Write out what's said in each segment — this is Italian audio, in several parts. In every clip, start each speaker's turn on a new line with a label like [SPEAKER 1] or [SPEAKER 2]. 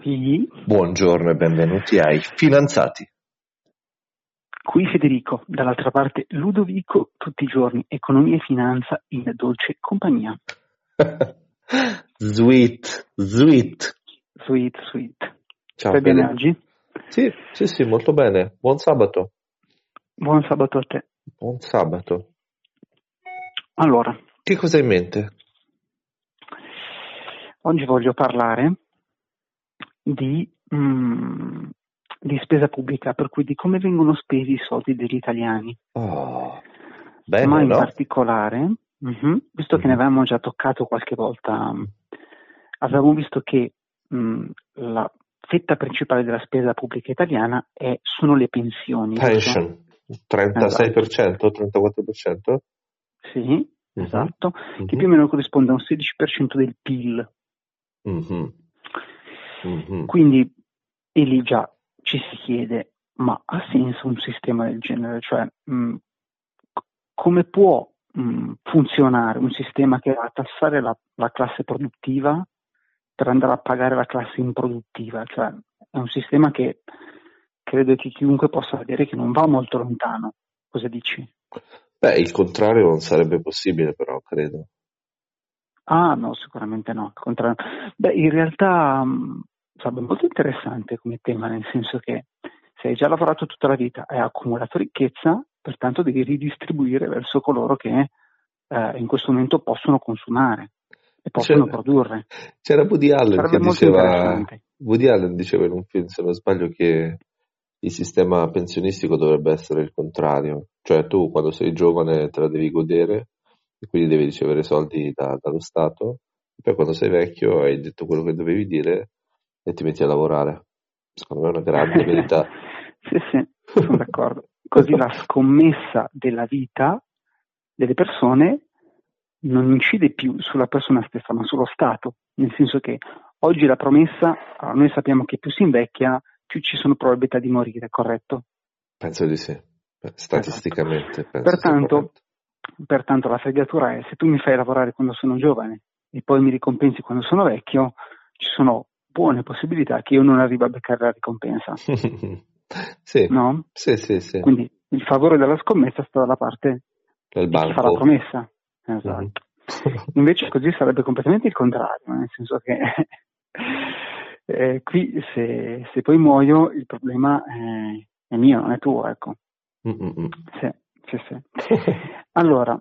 [SPEAKER 1] Sì.
[SPEAKER 2] Buongiorno e benvenuti ai Finanziati.
[SPEAKER 1] Qui Federico, dall'altra parte Ludovico, tutti i giorni economia e finanza in dolce compagnia.
[SPEAKER 2] sweet, sweet.
[SPEAKER 1] Sweet, sweet.
[SPEAKER 2] Ciao.
[SPEAKER 1] Stai bene oggi?
[SPEAKER 2] Sì, sì, sì, molto bene. Buon sabato.
[SPEAKER 1] Buon sabato a te.
[SPEAKER 2] Buon sabato.
[SPEAKER 1] Allora.
[SPEAKER 2] Che cosa hai in mente?
[SPEAKER 1] Oggi voglio parlare di, mm, di, spesa pubblica, per cui di come vengono spesi i soldi degli italiani.
[SPEAKER 2] Oh, bene,
[SPEAKER 1] Ma in
[SPEAKER 2] no?
[SPEAKER 1] particolare, uh-huh, visto che ne
[SPEAKER 2] Mhm.
[SPEAKER 1] avevamo già toccato qualche volta, avevamo visto che mm, la fetta principale della spesa pubblica italiana è- sono le pensioni.
[SPEAKER 2] Pension, 36%, 34%?
[SPEAKER 1] Sì,
[SPEAKER 2] Mhm.
[SPEAKER 1] esatto,
[SPEAKER 2] Mhm.
[SPEAKER 1] che più o meno corrisponde a un 16% del PIL.
[SPEAKER 2] Mhm. Mhm.
[SPEAKER 1] Quindi, e lì già ci si chiede, ma ha senso un sistema del genere? Cioè, mh, c- come può mh, funzionare un sistema che va a tassare la, la classe produttiva per andare a pagare la classe improduttiva? Cioè, è un sistema che credo che chiunque possa vedere che non va molto lontano. Cosa dici?
[SPEAKER 2] Beh, il contrario non sarebbe possibile però, credo.
[SPEAKER 1] Ah, no, sicuramente no. Beh, in realtà mh, sarebbe molto interessante come tema, nel senso che se hai già lavorato tutta la vita e hai accumulato ricchezza, pertanto devi ridistribuire verso coloro che eh, in questo momento possono consumare e possono
[SPEAKER 2] C'era-
[SPEAKER 1] produrre.
[SPEAKER 2] C'era Woody Allen che diceva. Woody Allen diceva in un film, se non sbaglio, che il sistema pensionistico dovrebbe essere il contrario. Cioè tu quando sei giovane te la devi godere e quindi devi ricevere soldi da- dallo Stato, e poi quando sei vecchio hai detto quello che dovevi dire e ti metti a lavorare. Secondo me è una grande verità.
[SPEAKER 1] sì, sì, sono d'accordo. Così la scommessa della vita delle persone non incide più sulla persona stessa, ma sullo Stato. Nel senso che oggi la promessa, noi sappiamo che più si invecchia, più ci sono probabilità di morire, corretto?
[SPEAKER 2] Penso di sì. Statisticamente penso sia
[SPEAKER 1] Pertanto. Pertanto la fregatura è se tu mi fai lavorare quando sono giovane e poi mi ricompensi quando sono vecchio, ci sono buone possibilità che io non arrivi a beccare la ricompensa,
[SPEAKER 2] sì,
[SPEAKER 1] no?
[SPEAKER 2] sì, sì, sì.
[SPEAKER 1] Quindi il favore della scommessa sta dalla parte
[SPEAKER 2] Nel
[SPEAKER 1] di chi fa la
[SPEAKER 2] banco.
[SPEAKER 1] promessa. Esatto. Invece così sarebbe completamente il contrario, nel senso che eh, qui se, se poi muoio il problema è, è mio, non è tuo, ecco.
[SPEAKER 2] Mm, mm, mm.
[SPEAKER 1] Sì, sì. Allora,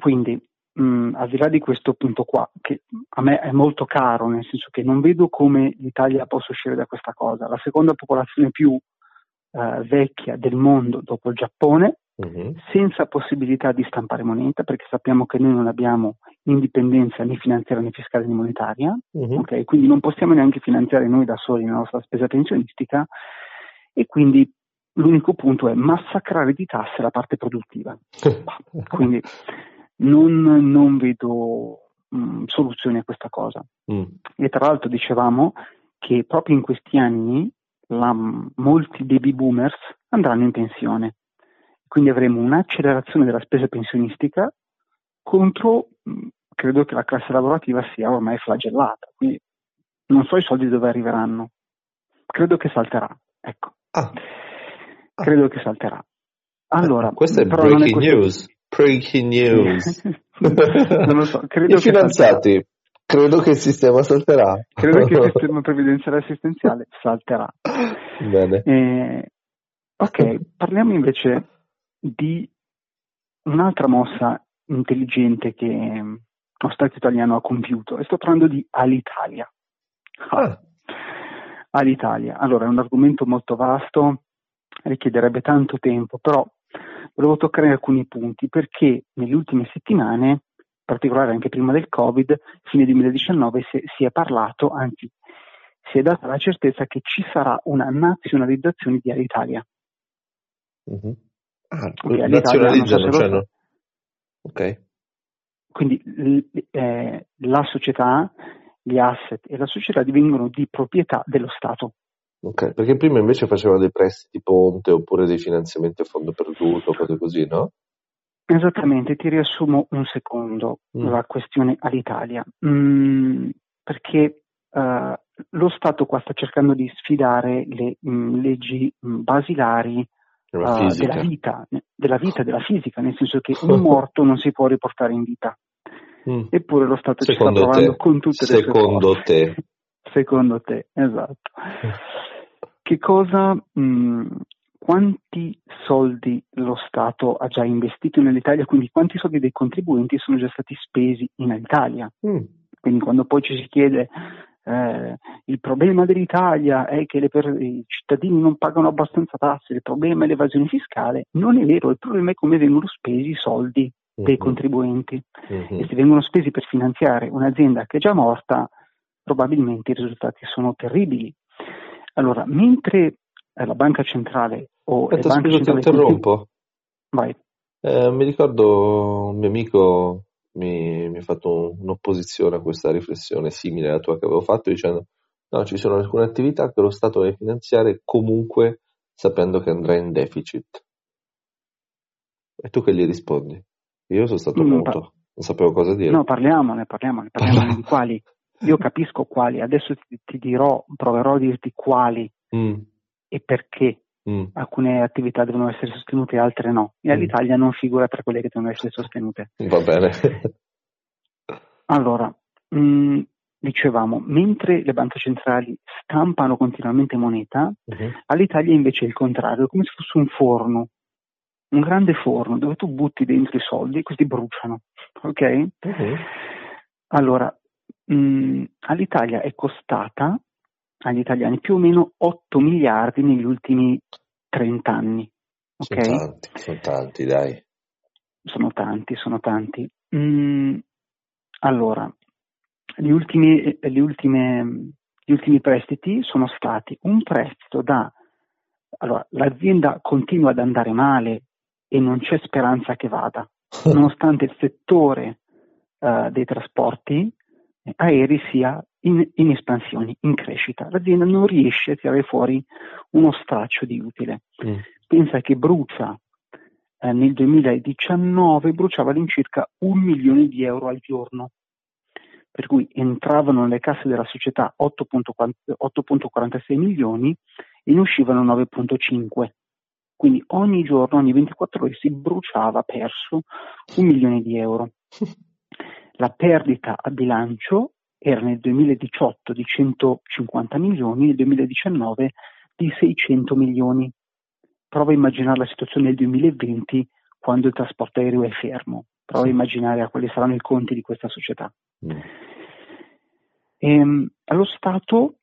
[SPEAKER 1] quindi, mh, al di là di questo punto qua, che a me è molto caro, nel senso che non vedo come l'Italia possa uscire da questa cosa. La seconda popolazione più eh, vecchia del mondo dopo il Giappone,
[SPEAKER 2] Mhm.
[SPEAKER 1] senza possibilità di stampare moneta, perché sappiamo che noi non abbiamo indipendenza né finanziaria né fiscale né monetaria,
[SPEAKER 2] Mhm.
[SPEAKER 1] ok? quindi non possiamo neanche finanziare noi da soli la nostra spesa pensionistica e quindi l'unico punto è massacrare di tasse la parte produttiva. Quindi non, non vedo mh, soluzioni a questa cosa.
[SPEAKER 2] Mm.
[SPEAKER 1] E tra l'altro dicevamo che proprio in questi anni la- molti baby boomers andranno in pensione. Quindi avremo un'accelerazione della spesa pensionistica contro, mh, credo che la classe lavorativa sia ormai flagellata. Quindi non so i soldi dove arriveranno. Credo che salterà. Ecco,
[SPEAKER 2] Ah.
[SPEAKER 1] Credo che salterà. Allora,
[SPEAKER 2] questo è
[SPEAKER 1] è
[SPEAKER 2] breaking
[SPEAKER 1] questo-
[SPEAKER 2] news. Breaking news.
[SPEAKER 1] non lo so, credo
[SPEAKER 2] I
[SPEAKER 1] che
[SPEAKER 2] finanziati, credo che il sistema salterà.
[SPEAKER 1] Credo che il sistema previdenziale assistenziale salterà.
[SPEAKER 2] Bene.
[SPEAKER 1] Eh, ok, parliamo invece di un'altra mossa intelligente che lo Stato italiano ha compiuto e sto parlando di Alitalia.
[SPEAKER 2] Ah,
[SPEAKER 1] Alitalia. Allora, è un argomento molto vasto, richiederebbe tanto tempo, però volevo toccare alcuni punti perché nelle ultime settimane, in particolare anche prima del Covid, fine 2019, si, si è parlato, anzi si è data la certezza che ci sarà una nazionalizzazione di Alitalia.
[SPEAKER 2] mhm. Ah,
[SPEAKER 1] Ok, all'Italia,
[SPEAKER 2] nazionalizzano,
[SPEAKER 1] so
[SPEAKER 2] cioè no. Ok.
[SPEAKER 1] Quindi l- eh, la società, gli asset e la società divengono di proprietà dello Stato.
[SPEAKER 2] Ok, perché prima invece facevano dei prestiti ponte oppure dei finanziamenti a fondo perduto, cose così, no?
[SPEAKER 1] Esattamente, ti riassumo un secondo
[SPEAKER 2] Mm.
[SPEAKER 1] la questione all'Italia, Mm, perché eh, lo Stato qua sta cercando di sfidare le mh, leggi mh, basilari uh, della vita, della vita, della fisica, nel senso che un morto non si può riportare in vita. Mm. Eppure lo Stato secondo ci sta provando te. con tutte le
[SPEAKER 2] secondo
[SPEAKER 1] sue
[SPEAKER 2] te.
[SPEAKER 1] secondo te, esatto. che cosa, mh, quanti soldi lo Stato ha già investito nell'Italia, quindi quanti soldi dei contribuenti sono già stati spesi in Italia? Mm. Quindi quando poi ci si chiede eh, il problema dell'Italia è che per- i cittadini non pagano abbastanza tasse, il problema è l'evasione fiscale, non è vero, il problema è come vengono spesi i soldi dei uh-huh. contribuenti uh-huh. e se vengono spesi per finanziare un'azienda che è già morta, probabilmente i risultati sono terribili. Allora, mentre eh, la banca centrale o
[SPEAKER 2] Aspetta, le banche scusa, centrali... ti interrompo.
[SPEAKER 1] Vai.
[SPEAKER 2] Eh, mi ricordo un mio amico mi, mi ha fatto un'opposizione a questa riflessione simile alla tua che avevo fatto dicendo no, ci sono alcune attività che lo Stato deve finanziare comunque sapendo che andrà in deficit. E tu che gli rispondi? Io sono stato mm, muto, par- non sapevo cosa dire.
[SPEAKER 1] No, parliamone, parliamone, parliamone di quali. Io capisco quali, adesso ti, ti dirò, proverò a dirti quali mm. e perché mm. alcune attività devono essere sostenute e altre no. E mm. l'Italia non figura tra quelle che devono essere sostenute.
[SPEAKER 2] Va bene.
[SPEAKER 1] allora, mh, mm, dicevamo, mentre le banche centrali stampano continuamente moneta, uh-huh. all'Italia invece è il contrario, è come se fosse un forno, un grande forno dove tu butti dentro i soldi e questi bruciano. Ok? Uh-huh. Allora, mh, all'Italia è costata agli italiani più o meno 8 miliardi negli ultimi 30 anni. Okay?
[SPEAKER 2] Sono tanti, sono tanti, dai.
[SPEAKER 1] Sono tanti, sono tanti. Mm, allora, gli ultimi, gli, ultime, gli ultimi prestiti sono stati un prestito da... Allora, l'azienda continua ad andare male e non c'è speranza che vada, nonostante il settore uh, dei trasporti aerei sia in, in, espansione, in crescita. L'azienda non riesce a tirare fuori uno straccio di utile. Mm. Pensa che brucia eh, nel 2019 bruciava all'incirca un milione di euro al giorno, per cui entravano nelle casse della società 8.46 milioni e ne uscivano 9.5. Quindi ogni giorno, ogni 24 ore si bruciava perso un milione di euro. La perdita a bilancio era nel 2018 di 150 milioni, nel 2019 di 600 milioni. Prova a immaginare la situazione nel 2020 quando il trasporto aereo è fermo. Prova a immaginare a quali saranno i conti di questa società. Mm. E, ehm, allo Stato,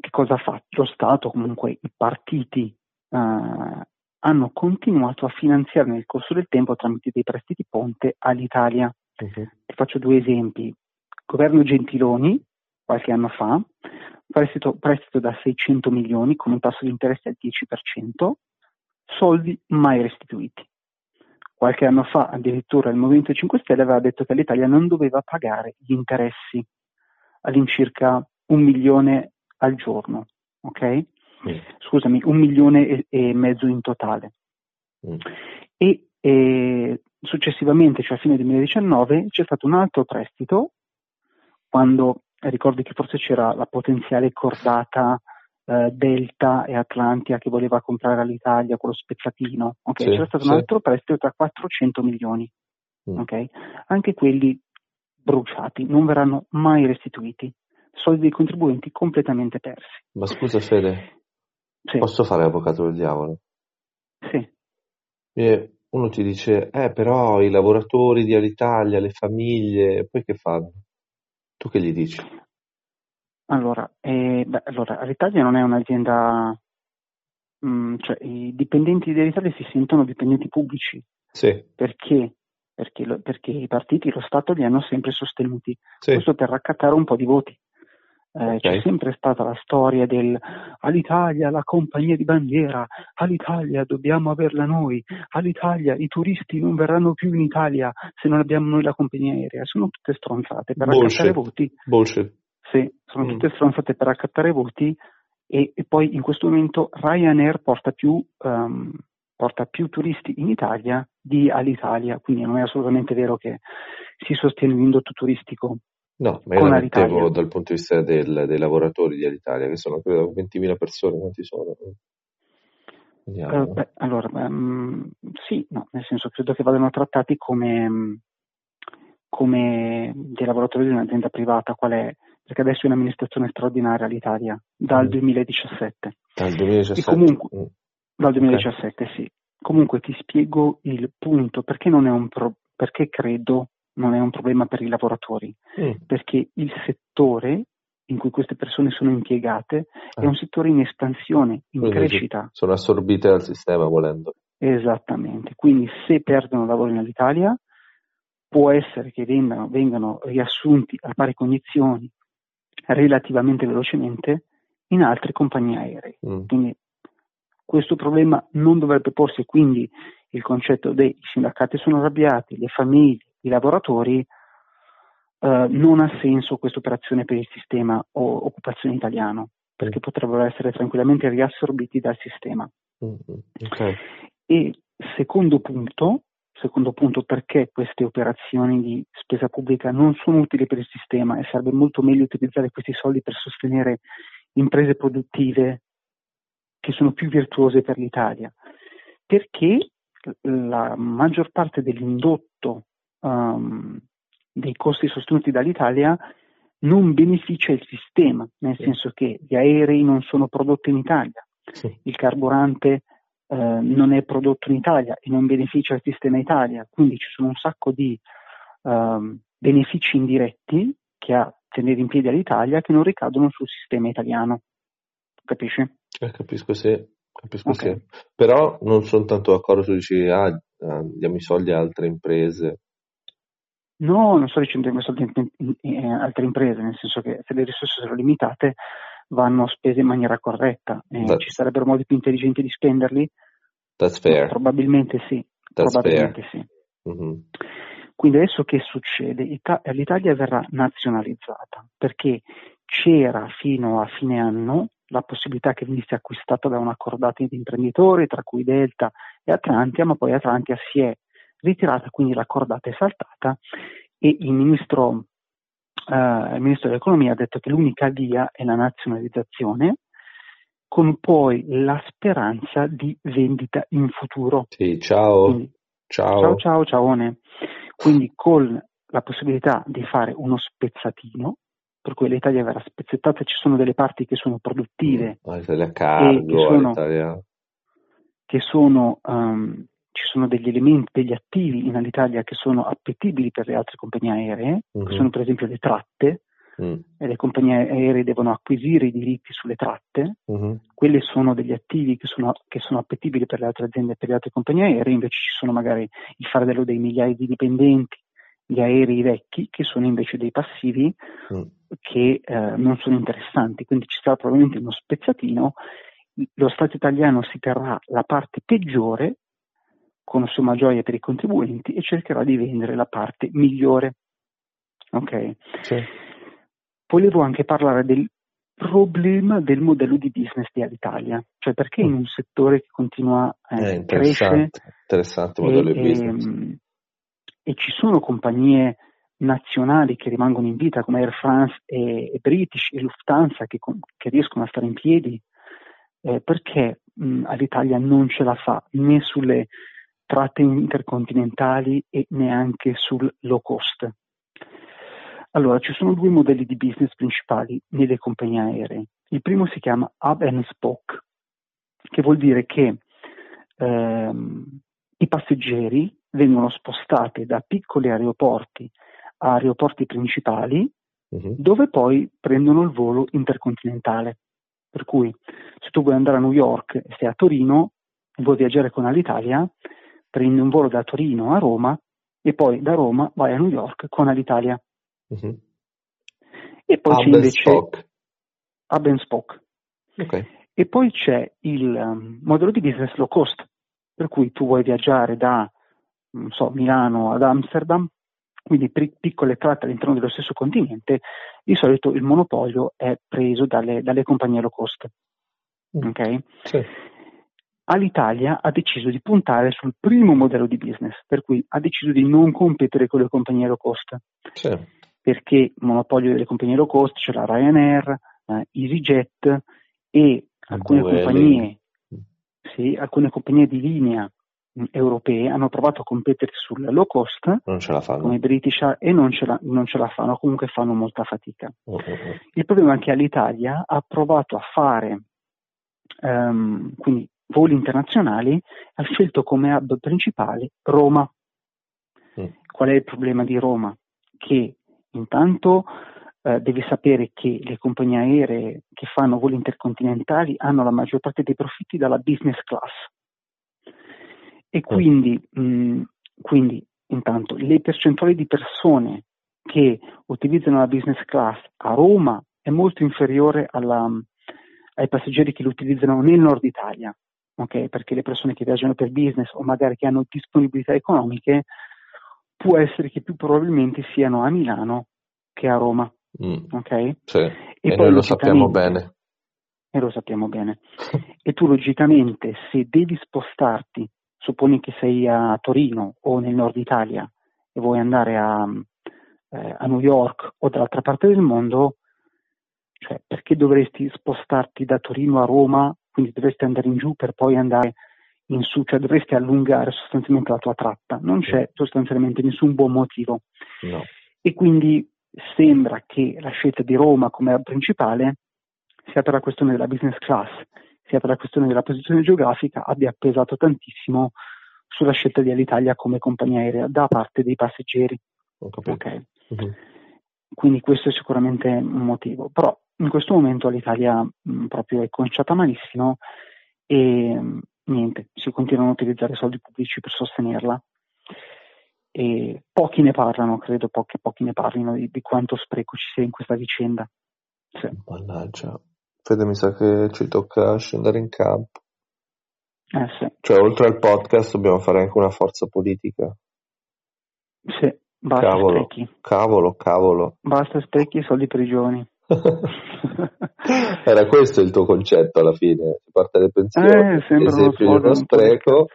[SPEAKER 1] che cosa ha fatto? Lo Stato, comunque i partiti, uh, hanno continuato a finanziare nel corso del tempo tramite dei prestiti ponte all'Italia. Uh-huh. Ti faccio due esempi governo Gentiloni, qualche anno fa, prestito, prestito da 600 milioni con un tasso di interesse al 10%, soldi mai restituiti. Qualche anno fa addirittura il Movimento 5 Stelle aveva detto che l'Italia non doveva pagare gli interessi all'incirca un milione al giorno, ok? Mm. Scusami, un milione e, e mezzo in totale. Mm. E, e, successivamente, cioè a fine 2019, c'è stato un altro prestito quando ricordi che forse c'era la potenziale cordata eh, Delta e Atlantia che voleva comprare all'Italia quello spezzatino. Okay? Sì, c'era stato sì. un altro prestito da 400 milioni. Mm. Okay? Anche quelli bruciati, non verranno mai restituiti. Soldi dei contribuenti completamente persi.
[SPEAKER 2] Ma scusa Fede, sì. posso fare avvocato del diavolo?
[SPEAKER 1] Sì.
[SPEAKER 2] E uno ti dice, eh però i lavoratori di Alitalia, le famiglie, poi che fanno? Tu che gli dici?
[SPEAKER 1] Allora, eh, beh, allora l'Italia non è un'azienda, mh, mm, cioè i dipendenti dell'Italia si sentono dipendenti pubblici.
[SPEAKER 2] Sì.
[SPEAKER 1] Perché? Perché, lo, perché i partiti, lo Stato li hanno sempre sostenuti. Sì. Questo per raccattare un po' di voti. Eh, okay. C'è sempre stata la storia del all'Italia la compagnia di bandiera, all'Italia dobbiamo averla noi, all'Italia i turisti non verranno più in Italia se non abbiamo noi la compagnia aerea. Sono tutte stronzate per Bullshit. raccattare voti.
[SPEAKER 2] Bullshit.
[SPEAKER 1] Sì, sono mm. tutte stronzate per raccattare voti e, e, poi in questo momento Ryanair porta più, um, porta più turisti in Italia di all'Italia, quindi non è assolutamente vero che si sostiene l'indotto turistico
[SPEAKER 2] No, ma io la mettevo dal punto di vista del, dei lavoratori di Alitalia, che sono credo 20.000 persone, quanti sono?
[SPEAKER 1] Uh, beh, allora, um, sì, no, nel senso credo che vadano trattati come, come dei lavoratori di un'azienda privata, qual è? Perché adesso è un'amministrazione straordinaria all'Italia, dal mm. 2017.
[SPEAKER 2] Dal 2017?
[SPEAKER 1] E comunque, mm. Dal 2017, okay. sì. Comunque ti spiego il punto, perché non è un pro- perché credo non è un problema per i lavoratori, mm. perché il settore in cui queste persone sono impiegate ah. è un settore in espansione, in quindi crescita.
[SPEAKER 2] Sono assorbite dal sistema volendo.
[SPEAKER 1] Esattamente, quindi se perdono lavoro nell'Italia può essere che vengano, vengano riassunti a pari condizioni relativamente velocemente in altre compagnie aeree. Mm. Quindi questo problema non dovrebbe porsi, quindi il concetto dei sindacati sono arrabbiati, le famiglie, i lavoratori, eh, non ha senso questa operazione per il sistema o occupazione italiano, perché potrebbero essere tranquillamente riassorbiti dal sistema.
[SPEAKER 2] Mm-hmm. Okay.
[SPEAKER 1] E secondo punto, secondo punto perché queste operazioni di spesa pubblica non sono utili per il sistema e sarebbe molto meglio utilizzare questi soldi per sostenere imprese produttive che sono più virtuose per l'Italia, perché la maggior parte dell'indotto um, dei costi sostenuti dall'Italia non beneficia il sistema, nel sì. senso che gli aerei non sono prodotti in Italia, sì. il carburante eh, non è prodotto in Italia e non beneficia il sistema Italia, quindi ci sono un sacco di um, benefici indiretti che ha tenere in piedi all'Italia che non ricadono sul sistema italiano. Capisci?
[SPEAKER 2] Eh, capisco sì, capisco okay. sì. Però non sono tanto d'accordo su dici, ah, diamo i soldi a altre imprese.
[SPEAKER 1] No, non sto dicendo che soldi in, altre imprese, nel senso che se le risorse sono limitate vanno spese in maniera corretta. Eh, ci sarebbero modi più intelligenti di spenderli?
[SPEAKER 2] That's fair.
[SPEAKER 1] probabilmente sì.
[SPEAKER 2] That's
[SPEAKER 1] probabilmente
[SPEAKER 2] fair.
[SPEAKER 1] sì. Mm-hmm. Quindi adesso che succede? L'Italia verrà nazionalizzata perché c'era fino a fine anno la possibilità che venisse acquistata da una cordata di imprenditori, tra cui Delta e Atlantia, ma poi Atlantia si è ritirata, quindi la cordata è saltata e il ministro, eh, il ministro dell'economia ha detto che l'unica via è la nazionalizzazione, con poi la speranza di vendita in futuro.
[SPEAKER 2] Sì, ciao. Quindi, ciao.
[SPEAKER 1] Ciao, ciao, ciaone. Quindi con la possibilità di fare uno spezzatino, per cui l'Italia verrà spezzettata, ci sono delle parti che sono produttive,
[SPEAKER 2] mm, l'Italia cargo, che sono,
[SPEAKER 1] che sono um, ci sono degli elementi, degli attivi in Alitalia che sono appetibili per le altre compagnie aeree, uh-huh. che sono per esempio le tratte, uh-huh. e le compagnie aeree devono acquisire i diritti sulle tratte, uh-huh. quelli sono degli attivi che sono, che sono, appetibili per le altre aziende e per le altre compagnie aeree, invece ci sono magari il fardello dei migliaia di dipendenti, gli aerei vecchi, che sono invece dei passivi mm. che eh, non sono interessanti, quindi ci sarà probabilmente uno spezzatino, lo Stato italiano si terrà la parte peggiore con somma gioia per i contribuenti e cercherà di vendere la parte migliore. Ok?
[SPEAKER 2] Sì.
[SPEAKER 1] Volevo anche parlare del problema del modello di business di Alitalia, cioè perché in un settore che continua a eh, crescere
[SPEAKER 2] interessante modello di business.
[SPEAKER 1] E, e ci sono compagnie nazionali che rimangono in vita come Air France e, e British e Lufthansa che, che, riescono a stare in piedi, eh, perché mh, all'Italia non ce la fa né sulle tratte intercontinentali e neanche sul low cost. Allora, ci sono due modelli di business principali nelle compagnie aeree. Il primo si chiama Hub and Spoke, che vuol dire che ehm, i passeggeri vengono spostati da piccoli aeroporti a aeroporti principali, uh-huh. dove poi prendono il volo intercontinentale. Per cui se tu vuoi andare a New York e sei a Torino e vuoi viaggiare con Alitalia, prendi un volo da Torino a Roma e poi da Roma vai a New York con Alitalia.
[SPEAKER 2] Uh-huh.
[SPEAKER 1] E poi
[SPEAKER 2] Hub
[SPEAKER 1] c'è invece
[SPEAKER 2] Spoke.
[SPEAKER 1] Hub and Spoke.
[SPEAKER 2] Okay.
[SPEAKER 1] E poi c'è il um, modello di business low cost, per cui tu vuoi viaggiare da so, Milano ad Amsterdam, quindi per piccole tratte all'interno dello stesso continente, di solito il monopolio è preso dalle, dalle compagnie low cost.
[SPEAKER 2] Mm.
[SPEAKER 1] Okay?
[SPEAKER 2] Sì.
[SPEAKER 1] All'Italia ha deciso di puntare sul primo modello di business, per cui ha deciso di non competere con le compagnie low cost.
[SPEAKER 2] Sì.
[SPEAKER 1] perché il monopolio delle compagnie low cost c'è la Ryanair, eh, EasyJet e alcune compagnie, sì, alcune compagnie di linea mh, europee hanno provato a competere sulla low cost come British e non ce, la, non ce la fanno, comunque fanno molta fatica.
[SPEAKER 2] Oh, oh, oh.
[SPEAKER 1] Il problema è che l'Italia ha provato a fare ehm, quindi voli internazionali, ha scelto come hub principale Roma.
[SPEAKER 2] Mm.
[SPEAKER 1] Qual è il problema di Roma? Che intanto eh, devi sapere che le compagnie aeree che fanno voli intercontinentali hanno la maggior parte dei profitti dalla business class. E quindi, mh, quindi intanto le percentuali di persone che utilizzano la business class a Roma è molto inferiore alla, ai passeggeri che lo utilizzano nel nord Italia, okay? perché le persone che viaggiano per business o magari che hanno disponibilità economiche può essere che più probabilmente siano a Milano che a Roma.
[SPEAKER 2] Mm.
[SPEAKER 1] Okay?
[SPEAKER 2] Sì. E, e noi lo sappiamo bene.
[SPEAKER 1] E lo sappiamo bene. e tu logicamente se devi spostarti, supponi che sei a Torino o nel nord Italia e vuoi andare a, eh, a New York o dall'altra parte del mondo, cioè perché dovresti spostarti da Torino a Roma, quindi dovresti andare in giù per poi andare in su, cioè dovresti allungare sostanzialmente la tua tratta. Non c'è sostanzialmente nessun buon motivo.
[SPEAKER 2] No.
[SPEAKER 1] E quindi sembra che la scelta di Roma come principale, sia per la questione della business class, sia per la questione della posizione geografica, abbia pesato tantissimo sulla scelta di Alitalia come compagnia aerea da parte dei passeggeri.
[SPEAKER 2] Okay.
[SPEAKER 1] Uh-huh. Quindi questo è sicuramente un motivo. Però in questo momento l'Italia mh, proprio è conciata malissimo e mh, niente, si continuano a utilizzare soldi pubblici per sostenerla e pochi ne parlano, credo pochi, pochi ne parlino di, di, quanto spreco ci sia in questa vicenda. Sì.
[SPEAKER 2] Mannaggia, Fede mi sa che ci tocca scendere in campo.
[SPEAKER 1] Eh sì.
[SPEAKER 2] Cioè, oltre al podcast dobbiamo fare anche una forza politica.
[SPEAKER 1] Sì, basta
[SPEAKER 2] cavolo,
[SPEAKER 1] sprechi.
[SPEAKER 2] Cavolo, cavolo.
[SPEAKER 1] Basta sprechi e soldi per i giovani.
[SPEAKER 2] Era questo il tuo concetto alla fine, si parte dalle pensioni,
[SPEAKER 1] eh, sembra
[SPEAKER 2] esempio
[SPEAKER 1] uno,
[SPEAKER 2] uno spreco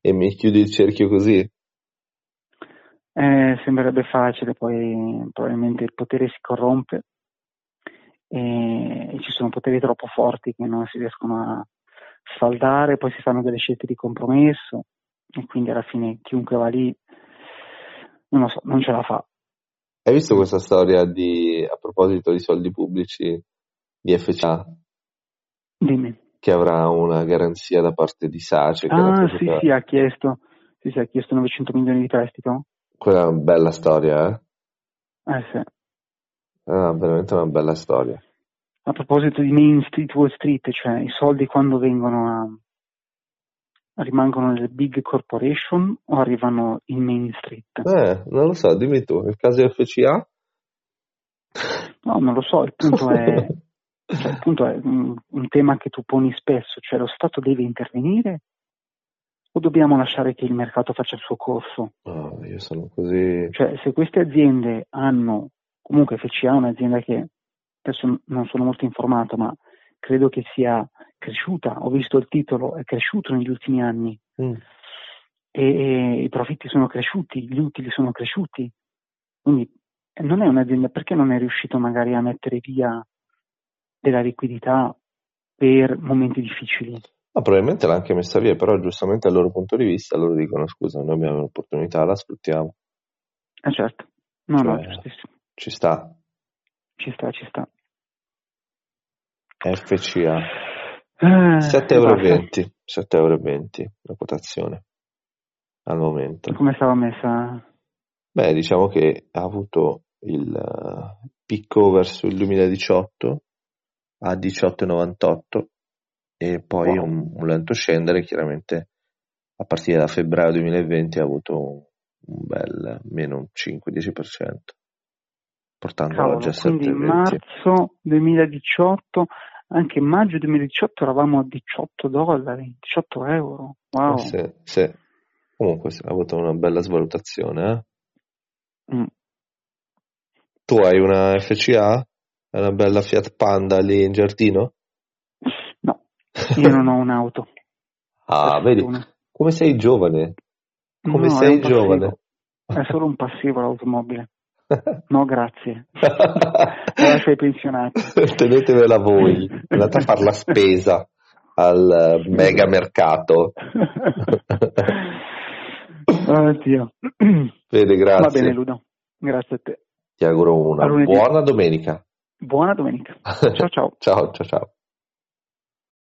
[SPEAKER 2] e mi chiudi il cerchio così.
[SPEAKER 1] Eh, sembrerebbe facile, poi probabilmente il potere si corrompe e, e, ci sono poteri troppo forti che non si riescono a sfaldare, poi si fanno delle scelte di compromesso e quindi alla fine chiunque va lì non lo so, non ce la fa.
[SPEAKER 2] Hai visto questa storia di, a proposito di soldi pubblici di FCA?
[SPEAKER 1] Dimmi.
[SPEAKER 2] Che avrà una garanzia da parte di Sace.
[SPEAKER 1] Ah, sì, sì, ha chiesto, sì, sì, ha chiesto 900 milioni di prestito.
[SPEAKER 2] Quella è una bella storia, eh?
[SPEAKER 1] Eh sì.
[SPEAKER 2] È veramente una bella storia.
[SPEAKER 1] A proposito di Main Street, Wall Street, cioè i soldi quando vengono a, rimangono nelle big corporation o arrivano in Main Street?
[SPEAKER 2] Eh, non lo so, dimmi tu, nel caso FCA?
[SPEAKER 1] No, non lo so, il punto è, cioè, il punto è un, un, tema che tu poni spesso, cioè lo Stato deve intervenire o dobbiamo lasciare che il mercato faccia il suo corso?
[SPEAKER 2] No, io sono così...
[SPEAKER 1] Cioè, se queste aziende hanno, comunque FCA è un'azienda che, adesso non sono molto informato, ma credo che sia cresciuta, ho visto il titolo, è cresciuto negli ultimi anni
[SPEAKER 2] mm.
[SPEAKER 1] e, e, i profitti sono cresciuti, gli utili sono cresciuti, quindi non è un'azienda, perché non è riuscito magari a mettere via della liquidità per momenti difficili?
[SPEAKER 2] Ma probabilmente l'ha anche messa via, però giustamente dal loro punto di vista loro dicono scusa, noi abbiamo un'opportunità, la sfruttiamo.
[SPEAKER 1] Eh certo, no,
[SPEAKER 2] cioè,
[SPEAKER 1] no, giustissimo.
[SPEAKER 2] Ci sta.
[SPEAKER 1] Ci sta, ci sta.
[SPEAKER 2] FCA.
[SPEAKER 1] Eh,
[SPEAKER 2] 7,20 euro, 7,20 euro la quotazione al momento.
[SPEAKER 1] Come stava messa?
[SPEAKER 2] Beh, diciamo che ha avuto il picco verso il 2018 a 18,98 e poi wow. un, un, lento scendere, chiaramente a partire da febbraio 2020 ha avuto un, un bel meno 5-10%, portandola
[SPEAKER 1] Cavolo,
[SPEAKER 2] già a 7,20.
[SPEAKER 1] Quindi marzo 2018 anche in maggio 2018 eravamo a 18 dollari, 18 euro. Wow.
[SPEAKER 2] Eh sì, sì. Comunque ha avuto una bella svalutazione.
[SPEAKER 1] Eh? Mm.
[SPEAKER 2] Tu hai una FCA? È una bella Fiat Panda lì in giardino?
[SPEAKER 1] No, io non ho un'auto.
[SPEAKER 2] ah, vedi, come sei giovane. Come
[SPEAKER 1] no,
[SPEAKER 2] sei giovane.
[SPEAKER 1] È solo un passivo l'automobile. No, grazie. Lascia ai pensionati.
[SPEAKER 2] Tenetevela voi, andate a fare la spesa al mega mercato.
[SPEAKER 1] Oddio.
[SPEAKER 2] Bene, grazie.
[SPEAKER 1] Va bene, Ludo. Grazie a te.
[SPEAKER 2] Ti auguro una buona domenica.
[SPEAKER 1] Buona domenica. Ciao ciao.
[SPEAKER 2] ciao ciao ciao.